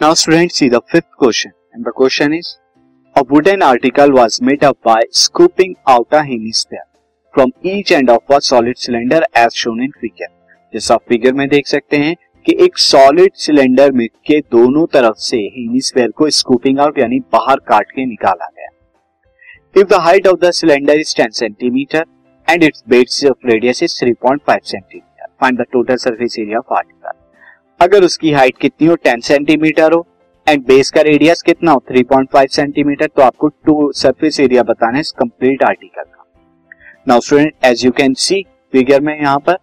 Now students see the fifth question and the question is a wooden article was made up by scooping out a hemisphere from each end of a solid cylinder as shown in figure. जैसा आप figure में देख सकते हैं कि एक solid cylinder में के दोनों तरफ़ से हेमिस्फेयर को स्कूपिंग आउट यानी बाहर काट के निकाला गया if the height of the cylinder is 10 centimetre and its base of radius is 3.5 centimetre find the total surface area of article अगर उसकी हाइट कितनी हो 10 सेंटीमीटर हो एंड बेस का रेडियस कितना हो 3.5 सेंटीमीटर तो आपको टू सरफेस एरिया बताना है कंप्लीट आर्टिकल का। Now student as you can see figure में यहाँ पर,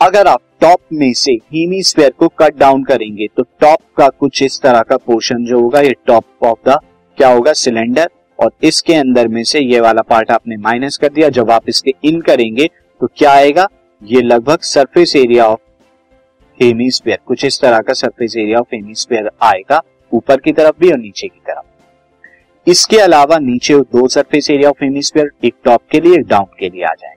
अगर आप टॉप में से हीमीस्फेयर को कट डाउन करेंगे तो टॉप का कुछ इस तरह का पोर्शन जो होगा, ये टॉप ऑफ़ द क्या होगा सिलेंडर और इसके अंदर में से ये वाला पार्ट आपने माइनस कर दिया। जब आप इसके इन करेंगे तो क्या आएगा, ये लगभग सरफेस एरिया ऑफ़ हेमीस्फेयर कुछ इस तरह का सरफेस एरिया ऑफ़ हेमीस्फेयर आएगा, ऊपर की तरफ़ भी और नीचे की तरफ़। इसके अलावा नीचे दो सरफेस एरिया ऑफ़ हेमीस्फेयर एक टॉप के लिए, एक डाउन के लिए आ जाएँगे।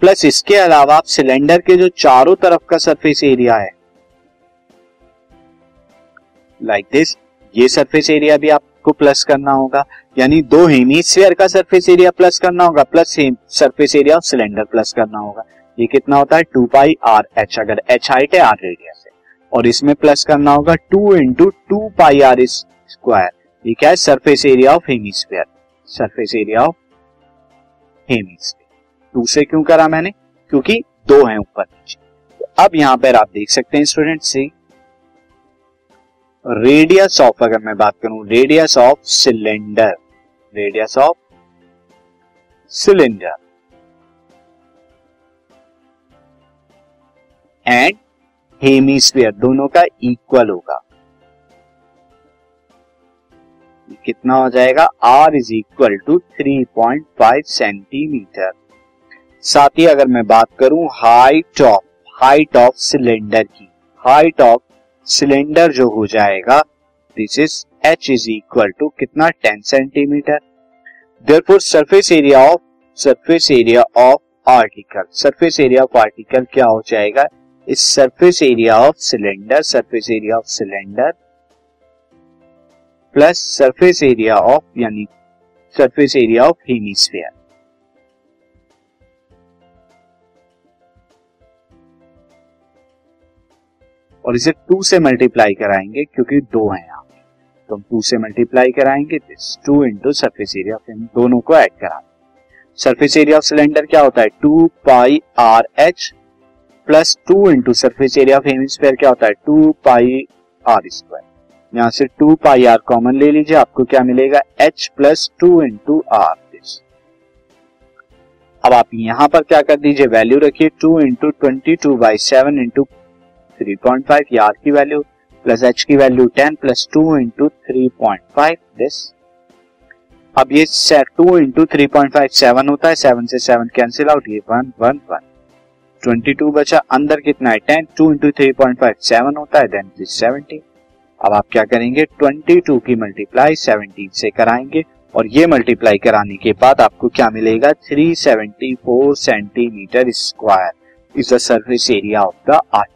प्लस इसके अलावा आप सिलेंडर के जो चारों तरफ़ का सरफेस एरिया है लाइक like दिस ये सरफेस एरिया भी आपको प्लस करना होगा। यानी दो हेमीस्फेयर का सरफेस एरिया प्लस करना होगा plus surface area of cylinder plus करना होगा। ये कितना होता है? टू पाई आर एच, अगर एच हाइट है आर रेडियस है। और इसमें प्लस करना होगा two into two pi r square. ये क्या है? Surface area of hemisphere. Surface area of hemisphere. Two से क्यों करा मैंने? क्योंकि दो है ऊपर नीचे। तो अब यहाँ पर आप देख सकते हैं स्टूडेंट से रेडियस ऑफ़ अगर मैं बात करूँ radius of cylinder radius of cylinder hemisphere दोनों का इक्वल होगा। कितना हो जाएगा? R is equal to three point five centimetre साथ ही अगर मैं बात करूँ height of height of cylinder की हाइट ऑफ़ सिलेंडर जो हो जाएगा this is h is equal to कितना? Ten centimetre therefore surface area of surface area of article surface area of article क्या हो जाएगा? इस surface area of cylinder surface area of cylinder plus surface area of यानी surface area of hemisphere और इसे to से multiply कराएँगे, क्योंकि दो हैं यहाँ तो हम टू से मल्टीप्लाई कराएँगे this two into surface area of दोनों को ऐड करा सरफेस एरिया ऑफ़ सिलेंडर क्या होता है? Two pi r h plus two into surface area of hemisphere क्या होता है? टू पाई आर स्क्वायर यहाँ से टू पाई आर कॉमन ले लीजिए, आपको क्या मिलेगा? H plus two into r अब आप यहाँ पर क्या कर दीजिए? वैल्यू रखिए two into twenty two by seven into three point five ये आर की वैल्यू प्लस एच की value ten plus two into three point five this अब ये two into three point five seven होता है सेवन से seven cancel out ये one one one twenty two बचा, अंदर कितना है? Ten, two into three point five seven होता है देन सेवनटीन अब आप क्या करेंगे? ट्वेंटी टू की मल्टीप्लाई सेवनटीन से कराएँगे, और ये मल्टीप्लाई कराने के बाद आपको क्या मिलेगा? Three seventy four centimetre square is the surface area of the article